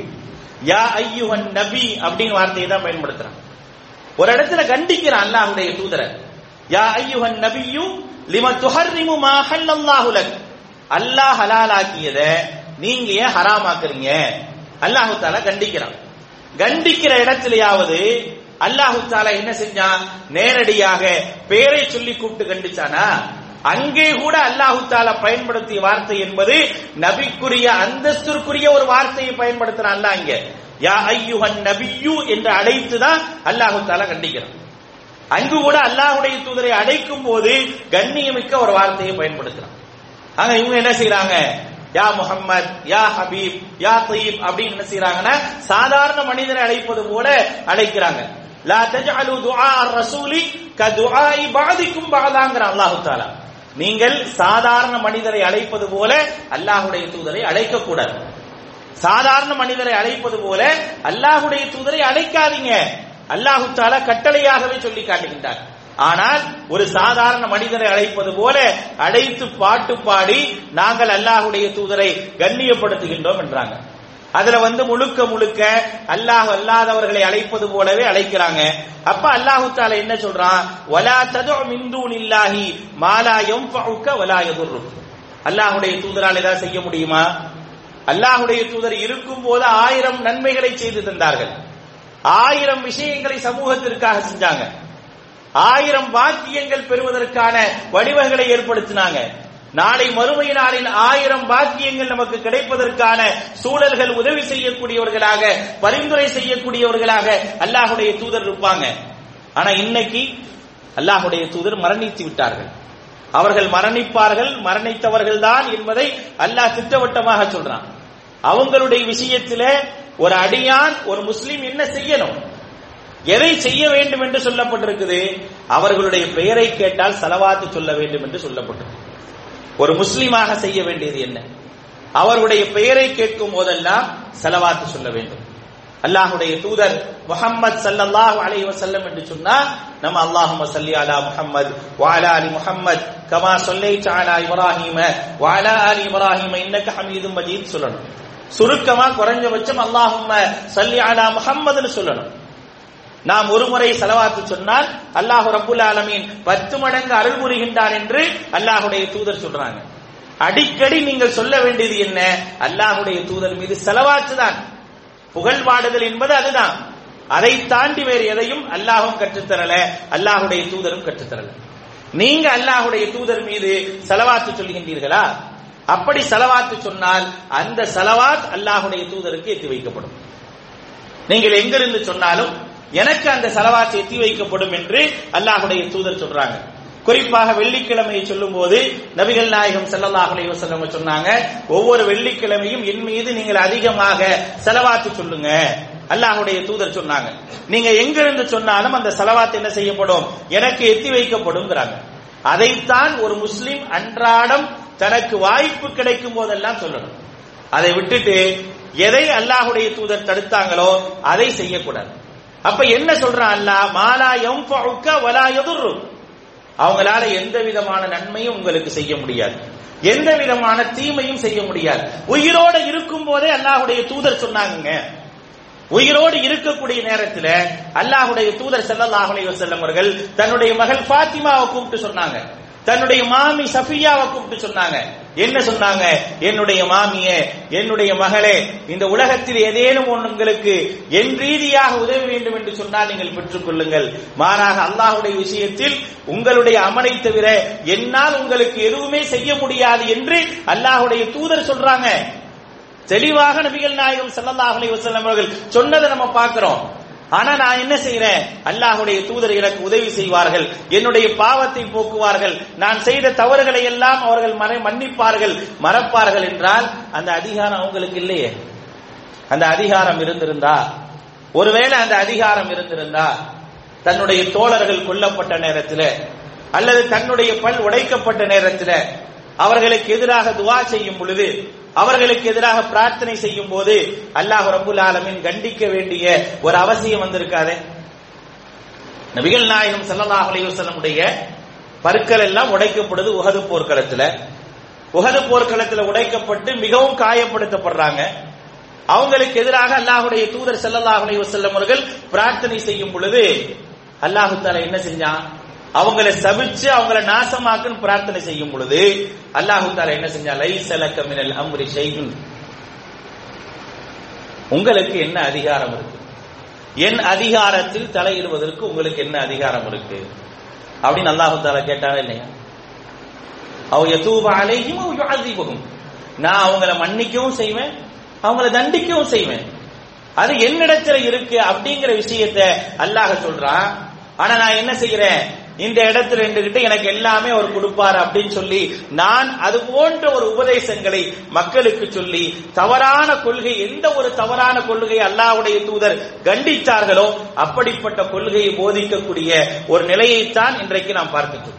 யா ஐயுஹன் நபி அப்படின்னு வார்த்தையை தான் பயன்படுத்துறான். ஒரு இடத்துல கண்டிக்கிறான் அல்லாஹுடைய தூதரை. யா ஐயுஹன் நபியும் லிம துஹர்ரிமு மா ஹல்லல்லாஹு லக். அல்லாஹ் ஹலாலாக்கியதை நீங்க ஏன் ஹராமாக்குறீங்க. அல்லாஹு தாலா கண்டிக்கிறான். கண்டிக்கிற இடத்திலேயாவது அல்லாஹு தாலா என்ன செஞ்சான்? நேரடியாக பேரை சொல்லி கூப்பிட்டு கண்டிச்சானா? அங்கே கூட அல்லாஹு தாலா பயன்படுத்திய வார்த்தை என்பது நபிக்குரிய அந்தஸ்திற்குரிய ஒரு வார்த்தையை பயன்படுத்துறான் அல்ல இங்க. யா ஐயுஹன் நபியு என்று அழைத்துதான் அல்லாஹு தாலா கண்டிக்கிறான். அங்கு கூட அல்லாஹுடைய தூதரை அழைக்கும் போது கண்ணியமிக்க ஒரு வார்த்தையை பயன்படுத்துறான். ஆனா இவங்க என்ன செய்யறாங்க யா முஹம்மத் யா ஹபீப் யா தயீப் அப்படின்னு என்ன செய்யறாங்கன்னா சாதாரண மனிதரை அழைப்பது போல அழைக்கிறாங்க. லா தஜஅலு துஆ ரசூலி க பாதிக்கும் பாதாங்கற அல்லாஹ் தஆலா. நீங்கள் சாதாரண மனிதரை அழைப்பது போல அல்லாஹ்வுடைய தூதரை அழைக்க கூடாது சாதாரண மனிதரை அழைப்பது போல அல்லாஹ்வுடைய தூதரை அழைக்காதீங்க. அல்லாஹு தாலா கட்டளையாகவே சொல்லி காட்டுகின்றார். ஆனால் ஒரு சாதாரண மனிதரை அழைப்பது போல அழைத்து பாட்டு பாடி நாங்கள் அல்லாஹுடைய தூதரை கண்ணியப்படுத்துகின்றோம் என்றாங்க. அதுல வந்து முழுக்க முழுக்க அல்லாஹ் அல்லாதவர்களை அழைப்பது போலவே அழைக்கிறாங்க. அப்ப அல்லாஹு தால என்ன சொல்றான்? வலா மிந்தூன் இல்லாஹி மாலா யன்ஃபஉக அல்லாஹுடைய தூதரால் ஏதாவது செய்ய முடியுமா? அல்லாஹுடைய தூதர் இருக்கும் போது ஆயிரம் நன்மைகளை செய்து தந்தார்கள். ஆயிரம் விஷயங்களை சமூகத்திற்காக செஞ்சாங்க. ஆயிரம் வாக்கியங்கள் பெறுவதற்கான வடிவங்களை ஏற்படுத்தினாங்க. நாளை மறுமை நாளில் ஆயிரம் பாக்கியங்கள் நமக்கு கிடைப்பதற்கான சூழல்கள் உதவி செய்யக்கூடியவர்களாக பரிந்துரை செய்யக்கூடியவர்களாக அல்லாஹுடைய தூதர் இருப்பாங்க. ஆனா இன்னைக்கு அல்லாஹுடைய தூதர் மரணித்து விட்டார்கள். அவர்கள் மரணிப்பார்கள் மரணித்தவர்கள் தான் என்பதை அல்லாஹ் திட்டவட்டமாக சொல்றான். அவங்களுடைய விஷயத்தில ஒரு அடியான் ஒரு முஸ்லீம் என்ன செய்யணும்? எதை செய்ய வேண்டும் என்று சொல்லப்பட்டிருக்குது? அவர்களுடைய பெயரை கேட்டால் செலவாத்து சொல்ல வேண்டும் என்று சொல்லப்பட்டிருக்கு. ஒரு முஸ்லீமாக செய்ய வேண்டியது என்ன? அவருடைய பெயரை கேட்கும் போதெல்லாம் செலவாத்து சொல்ல வேண்டும். அல்லாஹுடைய தூதர் முஹம்மது சல்லல்லாஹு அலைஹி வஸல்லம் என்று சொன்னா நம்ம அல்லாஹும்ம சல்லி அலா முஹம்மத் வ அலி முஹம்மத் கமா சொல்லை அலா இப்ராஹிம வ அலி இப்ராஹிம இன்னக ஹமீதும் மஜீத் சொல்லணும். சுருக்கமா குறைஞ்சபட்சம் அல்லாஹும்ம சல்லி அலா முஹம்மதுன்னு சொல்லணும். நாம் ஒரு முறை செலவாத்து சொன்னால் அல்லாஹு ரப்புல் ஆலமீன் பத்து மடங்கு அருள் புரிகின்றான் என்று அல்லாஹுடைய தூதர் சொல்றாங்க. அடிக்கடி நீங்கள் சொல்ல வேண்டியது என்ன? அல்லாஹுடைய தூதர் மீது செலவாத்து தான். புகழ் பாடுதல் என்பது அதுதான். அதை தாண்டி வேறு எதையும் அல்லாஹும் கற்றுத்தரல அல்லாஹுடைய தூதரும் கற்றுத்தரல. நீங்க அல்லாஹுடைய தூதர் மீது செலவாத்து சொல்லுகின்றீர்களா அப்படி செலவாத்து சொன்னால் அந்த செலவாத் அல்லாஹுடைய தூதருக்கு எத்தி வைக்கப்படும். நீங்கள் எங்கிருந்து சொன்னாலும் எனக்கு அந்த செலவாத்து எத்தி வைக்கப்படும் என்று அல்லாஹுடைய தூதர் சொல்றாங்க. குறிப்பாக வெள்ளிக்கிழமையை சொல்லும் போது நபிகள் நாயகம் ஸல்லல்லாஹு அலைஹி சொன்னாங்க ஒவ்வொரு வெள்ளிக்கிழமையும் என் மீது நீங்கள் அதிகமாக செலவாத்து சொல்லுங்க. அல்லாஹுடைய தூதர் சொன்னாங்க. நீங்க எங்கிருந்து சொன்னாலும் அந்த செலவாத்து என்ன செய்யப்படும்? எனக்கு எத்தி வைக்கப்படும்ங்கிறாங்க. அதைத்தான் ஒரு முஸ்லிம் அன்றாடம் தனக்கு வாய்ப்பு கிடைக்கும் போதெல்லாம் சொல்லணும். அதை விட்டுட்டு எதை அல்லாஹுடைய தூதர் தடுத்தாங்களோ அதை செய்யக்கூடாது. அப்ப என்ன சொல்றான் அல்லாஹ் மாலா யம்புக்க வலா எதுரு அவங்களால எந்த விதமான நன்மையும் உங்களுக்கு செய்ய முடியாது. எந்த விதமான தீமையும் செய்ய முடியாது. உயிரோட இருக்கும் போதே அல்லாஹுடைய தூதர் சொன்னாங்க உயிரோடு இருக்கக்கூடிய நேரத்துல அல்லாஹுடைய தூதர் ஸல்லல்லாஹு செல்லம் அவர்கள் தன்னுடைய மகள் ஃபாத்திமாவை கூப்பிட்டு சொன்னாங்க. தன்னுடைய மாமி சஃபியாவை கூப்பிட்டு சொன்னாங்க. என்ன சொன்னாங்க? என்னுடைய மாமிய என்னுடைய மகளே இந்த உலகத்தில் ஏதேனும் உங்களுக்கு என் ரீதியாக உதவி வேண்டும் என்று சொன்னால் நீங்கள் பெற்றுக் கொள்ளுங்கள். மாறாக அல்லாஹுடைய விஷயத்தில் உங்களுடைய அமலை தவிர என்னால் உங்களுக்கு எதுவுமே செய்ய முடியாது என்று அல்லாஹுடைய தூதர் சொல்றாங்க. தெளிவாக நபிகள் நாயகம் ஸல்லல்லாஹு அலைஹி அவர்கள் சொன்னதை நம்ம பார்க்கிறோம். ஆனா நான் என்ன செய்யறேன் அல்லாஹுடைய தூதர் எனக்கு உதவி செய்வார்கள் என்னுடைய பாவத்தை போக்குவார்கள். நான் செய்த தவறுகளை எல்லாம் அவர்கள் மறை மன்னிப்பார்கள் மறப்பார்கள் என்றால் அந்த அதிகாரம் அவங்களுக்கு இல்லையே. அந்த அதிகாரம் இருந்திருந்தா ஒருவேளை அந்த அதிகாரம் இருந்திருந்தா தன்னுடைய தோழர்கள் கொல்லப்பட்ட நேரத்தில் அல்லது தன்னுடைய பல் உடைக்கப்பட்ட நேரத்தில் அவர்களுக்கு எதிராக துவா செய்யும் பொழுது அவர்களுக்கு எதிராக பிரார்த்தனை செய்யும் போது அல்லாஹ் ரபுல் ஆலமின் கண்டிக்க வேண்டிய ஒரு அவசியம் வந்திருக்காதே. நபிகள் நாயகம் சல்லாஹ் அலையுடைய பற்கள் எல்லாம் உடைக்கப்படுது உகது போர்க்களத்துல. உகது போர்க்களத்துல உடைக்கப்பட்டு மிகவும் காயப்படுத்தப்படுறாங்க. அவங்களுக்கு எதிராக அல்லாஹுடைய தூதர் செல்லல்லாஹ் அலைஹி அவர்கள் பிரார்த்தனை செய்யும் பொழுது அல்லாஹு தாலா என்ன செஞ்சான்? அவங்களை சபிச்சு அவங்களை நாசமாக்குன்னு பிரார்த்தனை செய்யும் பொழுது அல்லாஹு தாலா என்ன செஞ்சா லைசலக்க மினல் அம்ரி செய்யும் உங்களுக்கு என்ன அதிகாரம் இருக்கு? என் அதிகாரத்தில் தலையிடுவதற்கு உங்களுக்கு என்ன அதிகாரம் இருக்கு? அப்படின்னு அல்லாஹு தாலா கேட்டாரா இல்லையா? அவ யதூப அலைஹிம் அவ நான் அவங்கள மன்னிக்கவும் செய்வேன் அவங்கள தண்டிக்கவும் செய்வேன். அது என்னிடத்துல இருக்கு அப்படிங்கிற விஷயத்தை அல்லாஹ் சொல்றான். ஆனா நான் என்ன செய்யறேன்? இந்த இடத்துல நின்றுகிட்டு எனக்கு எல்லாமே அவர் கொடுப்பார் அப்படின்னு சொல்லி நான் அது போன்ற ஒரு உபதேசங்களை மக்களுக்கு சொல்லி தவறான கொள்கை எந்த ஒரு தவறான கொள்கையை அல்லாவுடைய தூதர் கண்டித்தார்களோ அப்படிப்பட்ட கொள்கையை போதிக்கக்கூடிய ஒரு நிலையைத்தான் இன்றைக்கு நாம் பார்த்துட்டோம்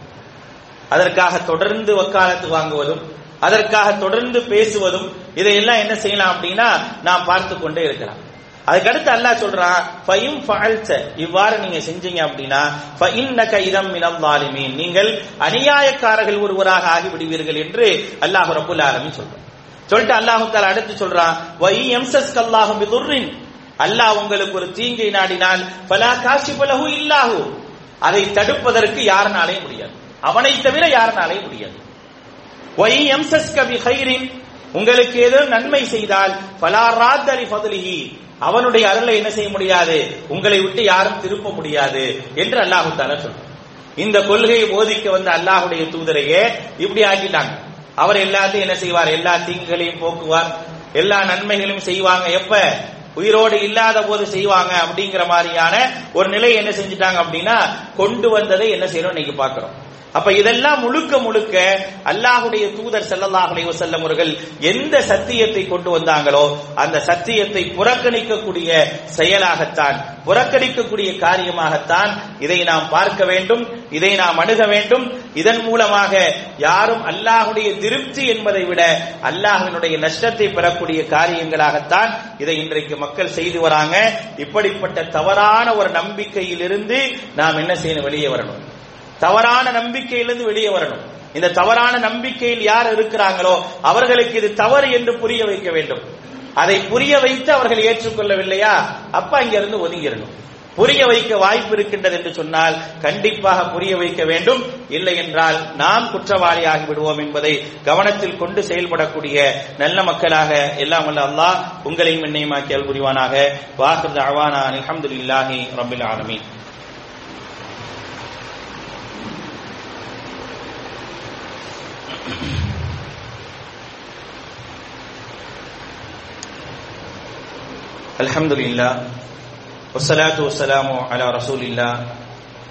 அதற்காக தொடர்ந்து வக்காலத்து வாங்குவதும் அதற்காக தொடர்ந்து பேசுவதும் இதையெல்லாம் என்ன செய்யலாம் அப்படின்னா நாம் பார்த்து கொண்டே இருக்கலாம். அதுக்கடுத்து அல்லாஹ் சொல்றான் ஃபைம் ஃபஅல்த. இவ்வாறு நீங்க செஞ்சீங்க அப்படின்னா ஃபஇன்னக இதம் மினல் ஸாலிமீன். நீங்கள் அநியாயக்காரர்கள் ஒருவராக ஆகி விடுவீர்கள் என்று அல்லாஹ் ரப்பல் ஆலமீன் சொல்றான். சொல்லிட்டு அல்லாஹ் தஆலா அடுத்து சொல்றான் வ யம்சஸ் கல்லாஹு பிதுர்ரின். அல்லாஹ் உங்களுக்கு ஒரு தீங்கை நாடினால் ஃபலா காஷிஃப லஹு இல்லாஹு. அதை தடுப்பதற்கு யாருனாலையும் முடியாது. அவனை தவிர யாருனாலையும் முடியாது. ஒய் எம்சஸ் கபி ஹைரின் உங்களுக்கு ஏதோ நன்மை செய்தால் ஃபலா ராத்தலி ஃபதுலிஹி. அவனுடைய அருளை என்ன செய்ய முடியாது? உங்களை விட்டு யாரும் திருப்ப முடியாது என்று அல்லாஹு தாலா சொல்றான். இந்த கொள்கையை போதிக்க வந்த அல்லாஹுடைய தூதரையே இப்படி ஆக்கிட்டாங்க. அவர் எல்லாத்தையும் என்ன செய்வார்? எல்லா தீங்குகளையும் போக்குவார். எல்லா நன்மைகளையும் செய்வாங்க. எப்ப? உயிரோடு இல்லாத போது செய்வாங்க அப்படிங்கிற மாதிரியான ஒரு நிலை என்ன செஞ்சுட்டாங்க அப்படின்னா கொண்டு வந்ததை என்ன செய்யணும் இன்னைக்கு பாக்குறோம் அப்ப இதெல்லாம் முழுக்க முழுக்க அல்லாஹுடைய தூதர் ஸல்லல்லாஹு அலைஹி அவர்கள் எந்த சத்தியத்தை கொண்டு வந்தாங்களோ அந்த சத்தியத்தை புறக்கணிக்கக்கூடிய செயலாகத்தான் புறக்கணிக்கக்கூடிய காரியமாகத்தான் இதை நாம் பார்க்க வேண்டும் இதை நாம் அணுக வேண்டும். இதன் மூலமாக யாரும் அல்லாஹுடைய திருப்தி என்பதை விட அல்லாஹினுடைய நஷ்டத்தை பெறக்கூடிய காரியங்களாகத்தான் இதை இன்றைக்கு மக்கள் செய்து வராங்க. இப்படிப்பட்ட தவறான ஒரு நம்பிக்கையிலிருந்து நாம் என்ன செய்யணும்? வெளியே வரணும். தவறான நம்பிக்கையிலிருந்து வெளியே வரணும். இந்த தவறான நம்பிக்கையில் யார் இருக்கிறாங்களோ அவர்களுக்கு இது தவறு என்று புரிய வைக்க வேண்டும். அதை புரிய வைத்து அவர்கள் ஏற்றுக்கொள்ளவில்லையா? அப்ப அங்கிருந்து ஒதுங்கிடணும். புரிய வைக்க வாய்ப்பு இருக்கின்றது என்று சொன்னால் கண்டிப்பாக புரிய வைக்க வேண்டும். இல்லை என்றால் நாம் குற்றவாளியாகி விடுவோம் என்பதை கவனத்தில் கொண்டு செயல்படக்கூடிய நல்ல மக்களாக எல்லாம் வல்ல அல்லாஹ் உங்களையும் என்னையுமாக்கி அல் புரிவானாக. வாஹர் அவானா அலமதுல்லாஹி ரபில் ஆலமீன். الحمد لله والصلاة والسلام على رسول الله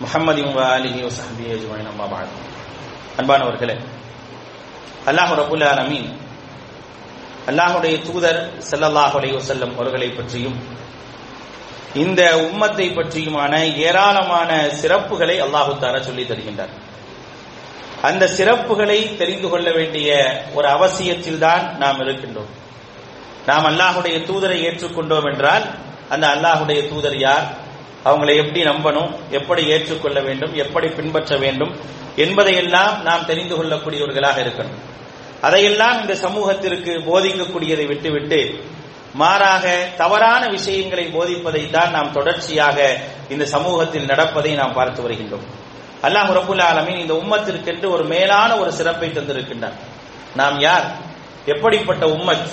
محمد وآله وصحبه أجمعين أما بعد அன்பானவர்களே அல்லாஹ் ரபுல் ஆலமீன் அல்லாஹுடைய தூதர் ஸல்லல்லாஹு அலைஹி வஸல்லம் அவர்களை பற்றியும் இந்த உம்மத்தை பற்றியுமான ஏராளமான சிறப்புகளை அல்லாஹு தாரா சொல்லி தருகின்றார் அந்த சிறப்புகளை தெரிந்து கொள்ள வேண்டிய ஒரு அவசியத்தில் தான் நாம் இருக்கின்றோம். நாம் அல்லாஹுடைய தூதரை ஏற்றுக்கொண்டோம் என்றால் அந்த அல்லாஹுடைய தூதர் யார்? அவங்களை எப்படி நம்பணும்? எப்படி ஏற்றுக்கொள்ள வேண்டும்? எப்படி பின்பற்ற வேண்டும்? என்பதையெல்லாம் நாம் தெரிந்து கொள்ளக்கூடியவர்களாக இருக்கணும். அதையெல்லாம் இந்த சமூகத்திற்கு போதிக்கக்கூடியதை விட்டுவிட்டு மாறாக தவறான விஷயங்களை போதிப்பதை தான் நாம் தொடர்ச்சியாக இந்த சமூகத்தில் நடப்பதை நாம் பார்த்து வருகின்றோம். அல்லாஹ் ரபுல் ஆலமீன் இந்த உம்மத்திற்கென்று ஒரு மேலான ஒரு சிறப்பை தந்திருக்கின்றார். நாம் யார்? எப்படிப்பட்ட உம்மத்?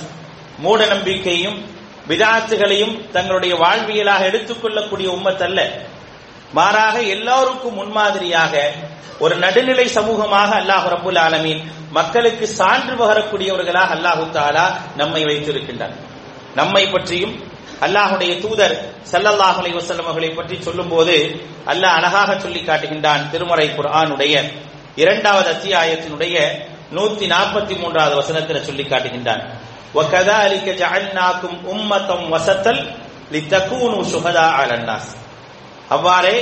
மூட நம்பிக்கையும் விதாத்துகளையும் தங்களுடைய வாழ்வியலாக எடுத்துக்கொள்ளக்கூடிய உம்மத் அல்ல. மாறாக எல்லோருக்கும் முன்மாதிரியாக ஒரு நடுநிலை சமூகமாக அல்லாஹ் ரபுல் ஆலமீன் மக்களுக்கு சான்று பகரக்கூடியவர்களாக அல்லாஹு தாலா நம்மை வைத்திருக்கின்றார். நம்மை பற்றியும் அல்லாஹுடைய தூதர் சல்லல்லாஹ் அலைஹி வஸல்லம் அவர்களை பற்றி சொல்லும்போது அல்லாஹ் அழகாக சொல்லி காட்டுகின்றான் திருமறை குர்ஆனுடைய இரண்டாவது அத்தியாயத்தினுடைய நூத்தி நாற்பத்தி மூன்றாவது வசனத்தில் சொல்லி காட்டுகின்றான் وَكَذَلِكَ جَعَلْنَاكُمْ أُمَّةً وَسَطًا لِتَكُونُوا شُهَدَاءَ عَلَى النَّاسِ அவ்வாறே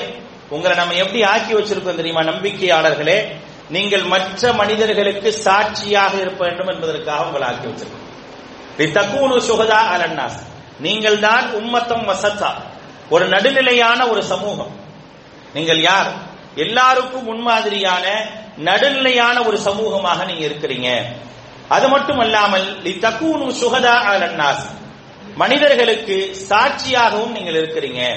உங்களை நம்ம எப்படி ஆக்கி வச்சிருக்கோம் தெரியுமா நம்பிக்கையாளர்களே நீங்கள் மற்ற மனிதர்களுக்கு சாட்சியாக இருக்க வேண்டும் என்பதற்காக உங்களை ஆக்கி வச்சிருக்கோம் லித்தகூனு சுகதா அலன்னாஸ் நீங்கள் தான் உம்மத்தம் வசத்தா. ஒரு நடுநிலையான ஒரு சமூகம். நீங்கள் யார்? எல்லாருக்கும் முன்மாதிரியான நடுநிலையான ஒரு சமூகமாக நீங்க இருக்கிறீங்க. அது மட்டும் அல்லாமல் லித்தகூனு சுகதா அலன்னாஸ். மனிதர்களுக்கு சாட்சியாகவும் நீங்கள் இருக்கிறீங்க.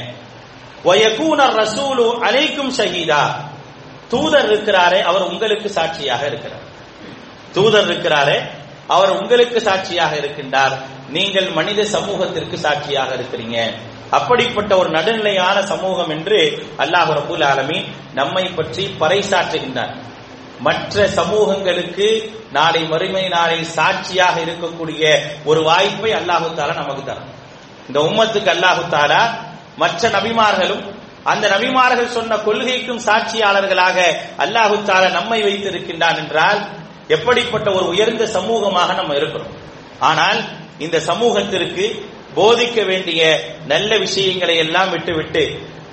வயகூனர் ரசூலு அலைக்கும் ஷஹீதா. தூதர் இருக்கிறாரே அவர் உங்களுக்கு சாட்சியாக இருக்கிறார். தூதர் இருக்கிறாரே அவர் உங்களுக்கு சாட்சியாக இருக்கின்றார். நீங்கள் மனித சமூகத்திற்கு சாட்சியாக இருக்கிறீங்க. அப்படிப்பட்ட ஒரு நடுநிலையான சமூகம் என்று அல்லாஹ் ரபுல் ஆலமீன் நம்மை பற்றி பறைசாற்றுகின்றார். மற்ற சமூகங்களுக்கு நாளை மறுமை நாளை சாட்சியாக இருக்கக்கூடிய ஒரு வாய்ப்பை அல்லாஹு தாலா நமக்கு தரும். இந்த உம்மத்துக்கு அல்லாஹு தாலா மற்ற நபிமார்களும் அந்த நபிமார்கள் சொன்ன கொள்கைக்கும் சாட்சியாளர்களாக அல்லாஹு தாலா நம்மை வைத்திருக்கின்றான் என்றால் எப்படிப்பட்ட ஒரு உயர்ந்த சமூகமாக நம்ம இருக்கிறோம். ஆனால் இந்த சமூகத்திற்கு போதிக்க வேண்டிய நல்ல விஷயங்களை எல்லாம் விட்டுவிட்டு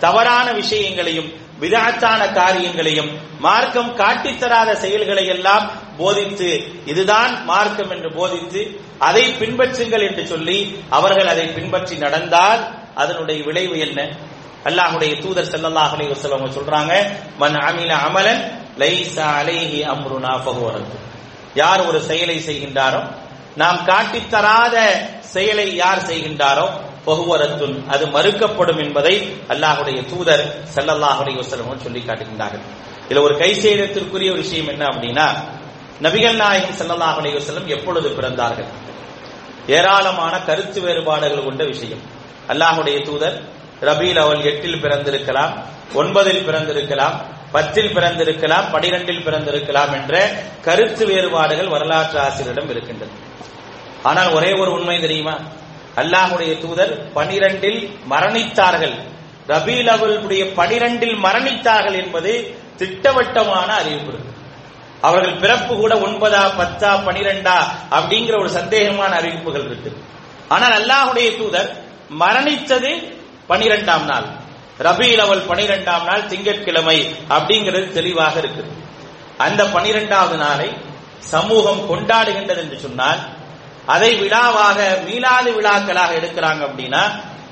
தவறான விஷயங்களையும் விதாத்தான காரியங்களையும் மார்க்கம் காட்டித்தராத செயல்களை எல்லாம் போதித்து இதுதான் மார்க்கம் என்று போதித்து அதை பின்பற்றுங்கள் என்று சொல்லி அவர்கள் அதை பின்பற்றி நடந்தால் அதனுடைய விளைவு என்ன? அல்லாஹுடைய தூதர் ஸல்லல்லாஹு அலைஹி வஸல்லம் சொல்றாங்க மன் அமில அமலன் லைஸா அலைஹி அம்ருனா ஃபஹுவரத்து யார் ஒரு செயலை செய்கின்றாரோ நாம் காட்டித்தராத செயலை யார் செய்கின்றாரோ பகுவரத்துன் அது மறுக்கப்படும் என்பதை அல்லாஹுடைய தூதர் ஸல்லல்லாஹு அலைஹி சொல்லி காட்டுகின்றார்கள். இதுல ஒரு கை செய்யறதற்குரிய ஒரு விஷயம் என்ன அப்படின்னா நபிகள் நாயகம் ஸல்லல்லாஹு அலைஹி எப்பொழுது பிறந்தார்கள்? ஏராளமான கருத்து வேறுபாடுகள் கொண்ட விஷயம். அல்லாஹுடைய தூதர் ரபீல் அவள் எட்டில் பிறந்திருக்கலாம் ஒன்பதில் பிறந்திருக்கலாம் பத்தில் பிறந்திருக்கலாம் பனிரெண்டில் பிறந்திருக்கலாம் என்ற கருத்து வேறுபாடுகள் வரலாற்று ஆசிரியரிடம் இருக்கின்றது ஆனால் ஒரே ஒரு உண்மை தெரியுமா? அல்லாஹுடைய தூதர் பனிரெண்டில் மரணித்தார்கள். ரபீல் அவர்களுடைய பனிரெண்டில் மரணித்தார்கள் என்பது திட்டவட்டமான அறிவிப்பு அவர்கள் பிறப்பு கூட ஒன்பதா பத்தா பனிரெண்டா அப்படிங்கிற ஒரு சந்தேகமான அறிவிப்புகள் இருக்கு. ஆனால் அல்லாஹுடைய தூதர் மரணித்தது பனிரெண்டாம் நாள். ரபீல் அவள் பனிரெண்டாம் நாள் திங்கட்கிழமை அப்படிங்கிறது தெளிவாக இருக்கு. அந்த பனிரெண்டாவது நாளை சமூகம் கொண்டாடுகின்றது என்று சொன்னால் அதை விழாவாக மீளாது விழாக்களாக எடுக்கிறாங்க அப்படின்னா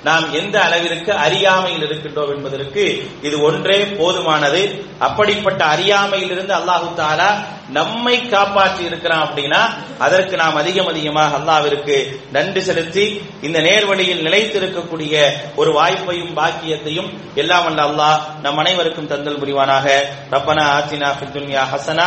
நாம் எந்த அளவிற்கு அறியாமையில் இருக்கின்றோம் என்பதற்கு இது ஒன்றே போதுமானது. அப்படிப்பட்ட அறியாமையிலிருந்து அல்லாஹு தாலா நம்மை காப்பாற்றி இருக்கிறான் அப்படின்னா அதற்கு நாம் அதிகம் அதிகமாக அல்லாவிற்கு நன்றி செலுத்தி இந்த நேர்வழியில் நிலைத்திருக்கக்கூடிய ஒரு வாய்ப்பையும் பாக்கியத்தையும் எல்லாம் வல்ல அல்லாஹ் நம் அனைவருக்கும் தந்தல் புரிவானாக. ரப்பனா ஆத்தினா ஹசனா.